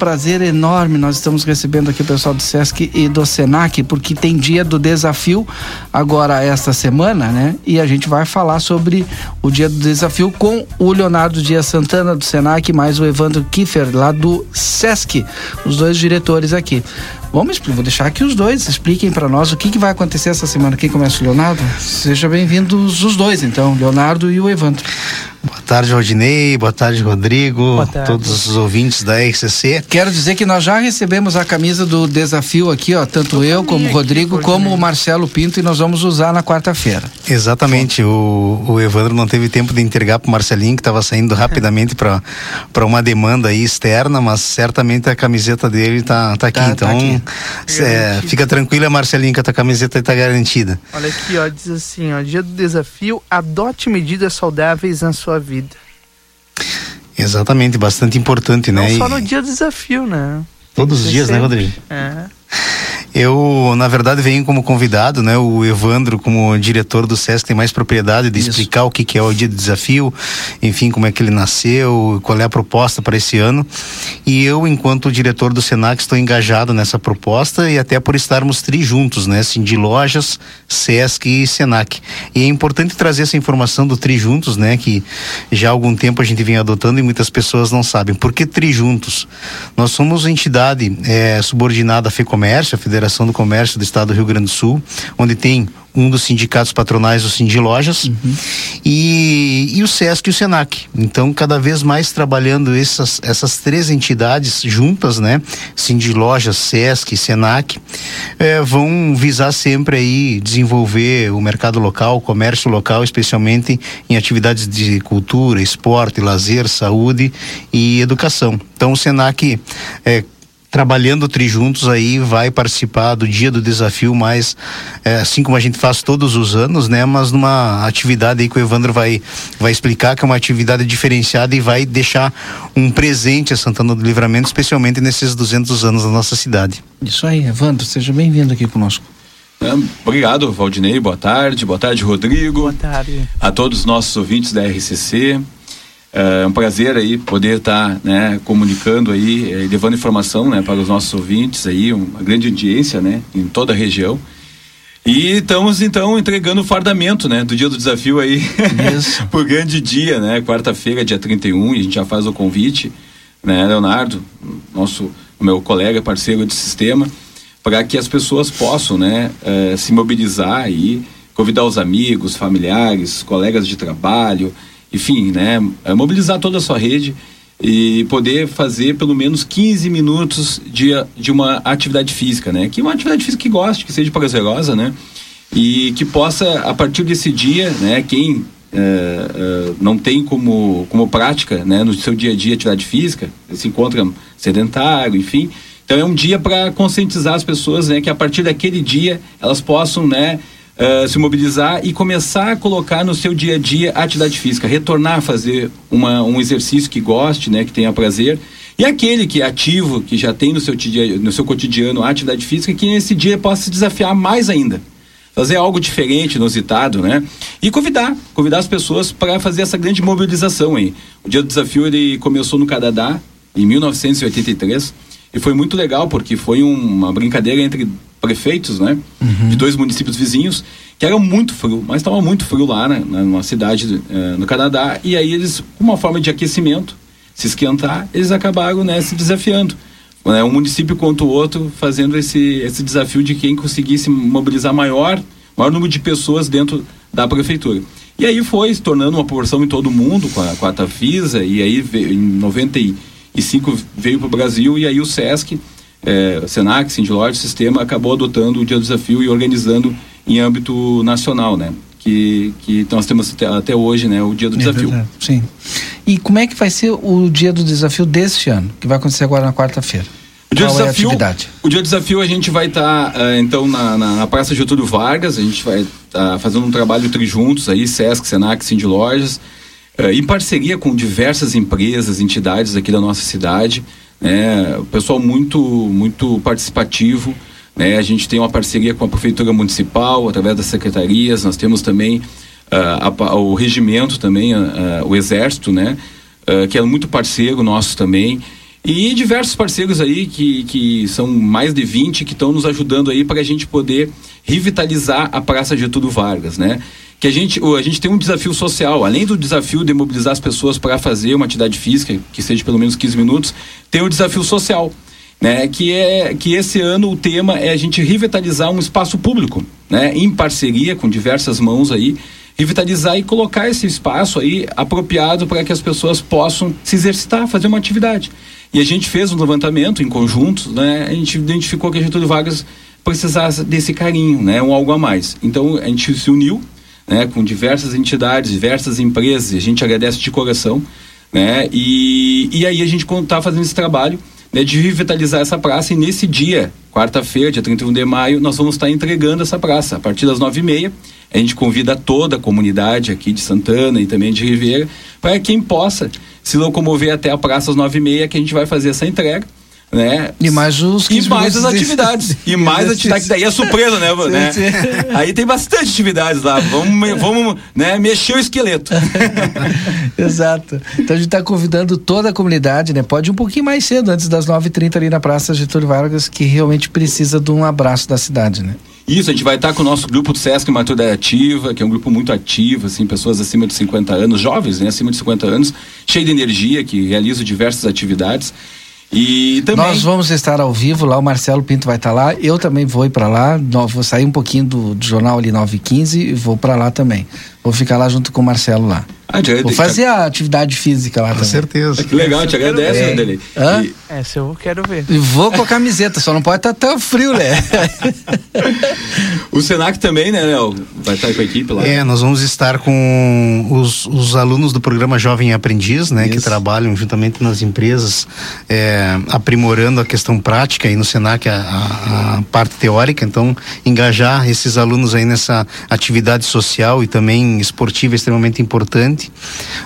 prazer enorme. Nós estamos recebendo aqui o pessoal do SESC e do SENAC, porque tem dia do desafio agora esta semana, né? E a gente vai falar sobre o dia do desafio com o Leonardo Dias Santana do SENAC, mais o Evandro Kiefer lá do SESC, os dois diretores aqui. Vamos, vou deixar que os dois expliquem para nós o que, que vai acontecer essa semana. Quem começa o Leonardo? Seja bem-vindos os dois, então, Leonardo e o Evandro. Boa tarde, Rodinei. Boa tarde, Rodrigo. Boa tarde. Todos os ouvintes da RCC. Quero dizer que nós já recebemos a camisa do desafio aqui, ó, tanto eu, como o Rodrigo, aqui, como o Marcelo Pinto, e nós vamos usar na quarta-feira. Exatamente. O, o Evandro não teve tempo de entregar para o Marcelinho, que estava saindo rapidamente para uma demanda externa, mas certamente a camiseta dele tá, tá aqui. Tá, então, tá aqui. É, fica tranquila, Marcelinho, que a tua camiseta está garantida. Olha aqui, ó, diz assim, ó, dia do desafio, adote medidas saudáveis na sua vida. Exatamente, bastante importante, Não né? Não só no dia do desafio, né? Todos os dias, né, Rodrigo? É. Eu, na verdade, venho como convidado, né? O Evandro, como diretor do SESC, tem mais propriedade de Isso. explicar o que, que é o Dia do Desafio, enfim, como é que ele nasceu, qual é a proposta para esse ano. E eu, enquanto diretor do SENAC, estou engajado nessa proposta e até por estarmos tri juntos, né? Assim, de lojas, SESC e SENAC. E é importante trazer essa informação do tri juntos, né? Que já há algum tempo a gente vem adotando e muitas pessoas não sabem. Por que tri juntos? Nós somos entidade é, subordinada à FEComércio, a Federação Federação do Comércio do Estado do Rio Grande do Sul, onde tem um dos sindicatos patronais, o Cindy Lojas, uhum. e, e o SESC e o SENAC. Então, cada vez mais trabalhando essas, essas três entidades juntas, né? Cindy Lojas, SESC e SENAC, eh, vão visar sempre aí desenvolver o mercado local, o comércio local, especialmente em atividades de cultura, esporte, lazer, saúde e educação. Então, o SENAC eh, trabalhando trijuntos aí vai participar do dia do desafio mais é, assim como a gente faz todos os anos né? Mas numa atividade aí que o Evandro vai vai explicar que é uma atividade diferenciada e vai deixar um presente a Santana do Livramento especialmente nesses 200 anos da nossa cidade. Isso aí Evandro seja bem-vindo aqui conosco. É, obrigado Valdinei boa tarde boa tarde Rodrigo. Boa tarde. A todos os nossos ouvintes da RCC é um prazer aí poder estar tá, né, comunicando aí, eh, levando informação né, para os nossos ouvintes aí, uma grande audiência né, em toda a região. E estamos então entregando o fardamento, né, do dia do desafio aí. Isso. por grande dia, né, quarta-feira, dia 31, e a gente já faz o convite, né, Leonardo, nosso meu colega, parceiro de sistema, para que as pessoas possam, né, eh, se mobilizar aí, convidar os amigos, familiares, colegas de trabalho, enfim, né, é mobilizar toda a sua rede e poder fazer pelo menos 15 minutos de, de uma atividade física, né? Que uma atividade física que goste, que seja prazerosa, né? E que possa, a partir desse dia, né, quem é, é, não tem como, como prática, né, no seu dia a dia atividade física, se encontra sedentário, enfim. Então é um dia para conscientizar as pessoas, né, que a partir daquele dia elas possam, né, uh, se mobilizar e começar a colocar no seu dia a dia atividade física, retornar a fazer uma, um exercício que goste, né, que tenha prazer. E aquele que é ativo, que já tem no seu, no seu cotidiano a atividade física, que nesse dia possa se desafiar mais ainda. Fazer algo diferente, inusitado, né? E convidar, convidar as pessoas para fazer essa grande mobilização aí. O Dia do Desafio ele começou no Canadá, em 1983, e foi muito legal, porque foi um, uma brincadeira entre prefeitos, né? Uhum. De dois municípios vizinhos, que era muito frio, mas estava muito frio lá, né? Numa cidade uh, no Canadá. E aí eles, uma forma de aquecimento, se esquentar, eles acabaram, né, se desafiando. Né, um município contra o outro, fazendo esse, esse desafio de quem conseguisse mobilizar maior, maior número de pessoas dentro da prefeitura. E aí foi se tornando uma proporção em todo mundo, com a, com a Tafisa, e aí veio, em 95 veio para o Brasil, e aí o SESC é, Senac, Sindilord, Sistema acabou adotando o Dia do Desafio e organizando em âmbito nacional, né? Que, que nós temos até, até hoje, né? O Dia do é Desafio. Verdade. Sim. E como é que vai ser o Dia do Desafio deste ano, que vai acontecer agora na quarta-feira? O dia, Qual desafio, é o dia do desafio a gente vai estar tá, uh, então na, na, na, Praça Getúlio Vargas, a gente vai estar tá fazendo um trabalho trijuntos aí, Sesc, Senac, Cindy Lojas, uh, em parceria com diversas empresas, entidades aqui da nossa cidade né? O pessoal muito, muito participativo, né? A gente tem uma parceria com a prefeitura municipal através das secretarias. Nós temos também uh, a, o regimento também, uh, o exército, né? Uh, que é muito parceiro nosso também. E diversos parceiros aí que, que são mais de 20 que estão nos ajudando aí para a gente poder revitalizar a Praça Getúlio Vargas, né? Que a gente, a gente tem um desafio social, além do desafio de mobilizar as pessoas para fazer uma atividade física, que seja pelo menos 15 minutos, tem o desafio social. Né, que é que esse ano o tema é a gente revitalizar um espaço público, né, em parceria com diversas mãos aí, revitalizar e colocar esse espaço aí apropriado para que as pessoas possam se exercitar, fazer uma atividade. E a gente fez um levantamento em conjunto, né? A gente identificou que a Getúlio Vargas precisasse desse carinho, né? Um algo a mais. Então a gente se uniu, né? Com diversas entidades, diversas empresas. A gente agradece de coração, né? E, e aí a gente está fazendo esse trabalho né, de revitalizar essa praça e nesse dia, quarta-feira, dia 31 de maio, nós vamos estar entregando essa praça a partir das nove e meia. A gente convida toda a comunidade aqui de Santana e também de Ribeira para quem possa se locomover até a praça às nove e meia que a gente vai fazer essa entrega. Né? E mais os E mais as atividades. e mais atividades. Daí é surpresa, né? Né? Aí tem bastante atividades lá. Vamos, vamos né, mexer o esqueleto. Exato. Então a gente está convidando toda a comunidade, né? Pode ir um pouquinho mais cedo, antes das 9h30 ali na Praça Getúlio Vargas, que realmente precisa de um abraço da cidade, né? Isso, a gente vai estar com o nosso grupo do Sesc Maturidade Ativa, que é um grupo muito ativo, assim, pessoas acima de 50 anos, jovens, né, acima de 50 anos, cheio de energia, que realizam diversas atividades. E também... Nós vamos estar ao vivo lá, o Marcelo Pinto vai estar lá, eu também vou ir para lá, vou sair um pouquinho do, do jornal ali 9 e 15 e vou para lá também. Vou ficar lá junto com o Marcelo lá. Ah, Vou fazer a atividade física lá com também. certeza. que legal, te agradece, é. Dele. E... Essa eu quero ver. E vou com a camiseta, só não pode estar tão frio, né? o Senac também, né, Léo? Vai estar com a equipe lá. É, nós vamos estar com os, os alunos do programa Jovem Aprendiz, né, Isso. que trabalham juntamente nas empresas, é, aprimorando a questão prática e no Senac a, a, a parte teórica. Então, engajar esses alunos aí nessa atividade social e também esportiva extremamente importante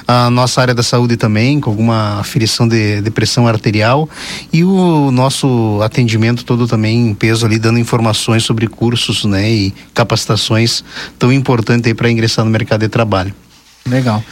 a nossa área da saúde também, com alguma aferição de, de pressão arterial e o nosso atendimento todo também em peso ali, dando informações sobre cursos né, e capacitações tão importantes aí para ingressar no mercado de trabalho. Legal.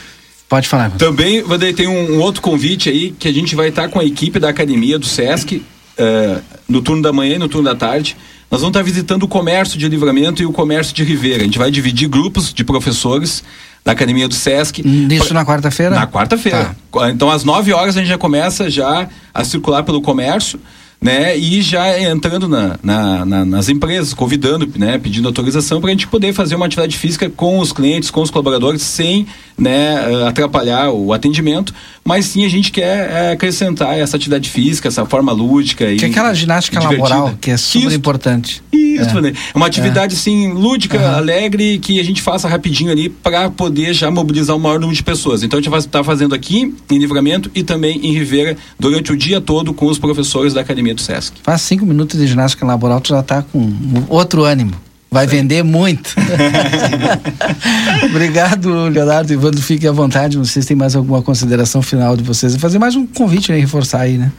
Pode falar. Mano. Também, Vander, tem um, um, outro convite aí que a gente vai estar com a equipe da academia do SESC uh, no turno da manhã e no turno da tarde. Nós vamos estar visitando o comércio de livramento e o comércio de Ribeira. A gente vai dividir grupos de professores da Academia do Sesc. Isso pra... na quarta-feira? Na quarta-feira. Tá. Então, às 9 horas, a gente já começa já a circular pelo comércio né? E já entrando na, na, na, nas empresas, convidando, né? Pedindo autorização para a gente poder fazer uma atividade física com os clientes, com os colaboradores, sem né, eh, atrapalhar o atendimento, mas sim a gente quer é, acrescentar essa atividade física, essa forma lúdica que e é aquela ginástica laboral que é super Isso. importante. Isso, é. é uma atividade é. sim lúdica, uhum. alegre, que a gente faça rapidinho ali para poder já mobilizar o maior número de pessoas. Então a gente vai estar fazendo aqui em Livramento e também em Ribeira durante o dia todo com os professores da academia do SESC. Faz cinco minutos de ginástica laboral, tu já está com outro ânimo. Vai vender muito. Obrigado, Leonardo. Evandro, fique à vontade. Não sei se tem mais alguma consideração final de vocês. Fazer mais um convite, né? Reforçar aí, né?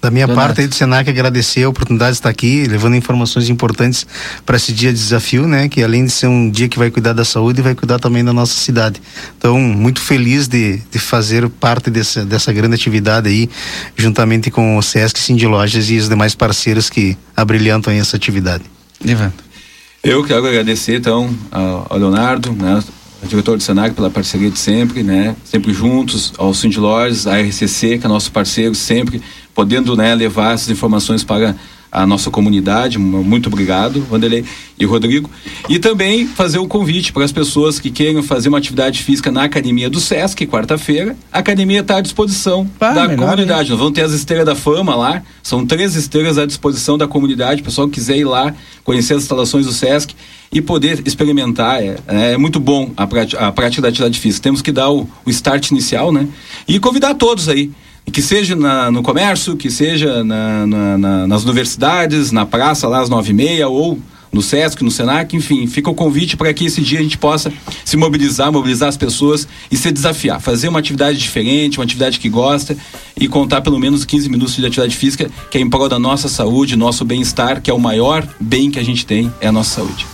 Da minha Donato. parte aí do Senac agradecer a oportunidade de estar aqui, levando informações importantes para esse dia de desafio, né? Que além de ser um dia que vai cuidar da saúde, vai cuidar também da nossa cidade. Então, muito feliz de, de fazer parte dessa, dessa grande atividade aí, juntamente com o Sesc, Cindy Lojas e os demais parceiros que abrilhantam essa atividade. Ivan. Eu quero agradecer então ao Leonardo, né? diretor do Senac pela parceria de sempre, né? Sempre juntos, ao Cindy Lojas, a RCC, que é nosso parceiro sempre podendo né, levar essas informações para a nossa comunidade. Muito obrigado, Vanderlei e Rodrigo. E também fazer o um convite para as pessoas que queiram fazer uma atividade física na academia do SESC, quarta-feira. A academia está à disposição ah, da comunidade. Nós vamos ter as esteiras da fama lá. São três esteiras à disposição da comunidade. O pessoal que quiser ir lá, conhecer as instalações do SESC e poder experimentar. É, é muito bom a prática, a prática da atividade física. Temos que dar o, o start inicial, né? E convidar todos aí que seja na, no comércio, que seja na, na, nas universidades, na praça lá às nove e meia, ou no SESC, no SENAC, enfim, fica o convite para que esse dia a gente possa se mobilizar, mobilizar as pessoas e se desafiar, fazer uma atividade diferente, uma atividade que gosta e contar pelo menos 15 minutos de atividade física, que é em prol da nossa saúde, nosso bem-estar, que é o maior bem que a gente tem, é a nossa saúde.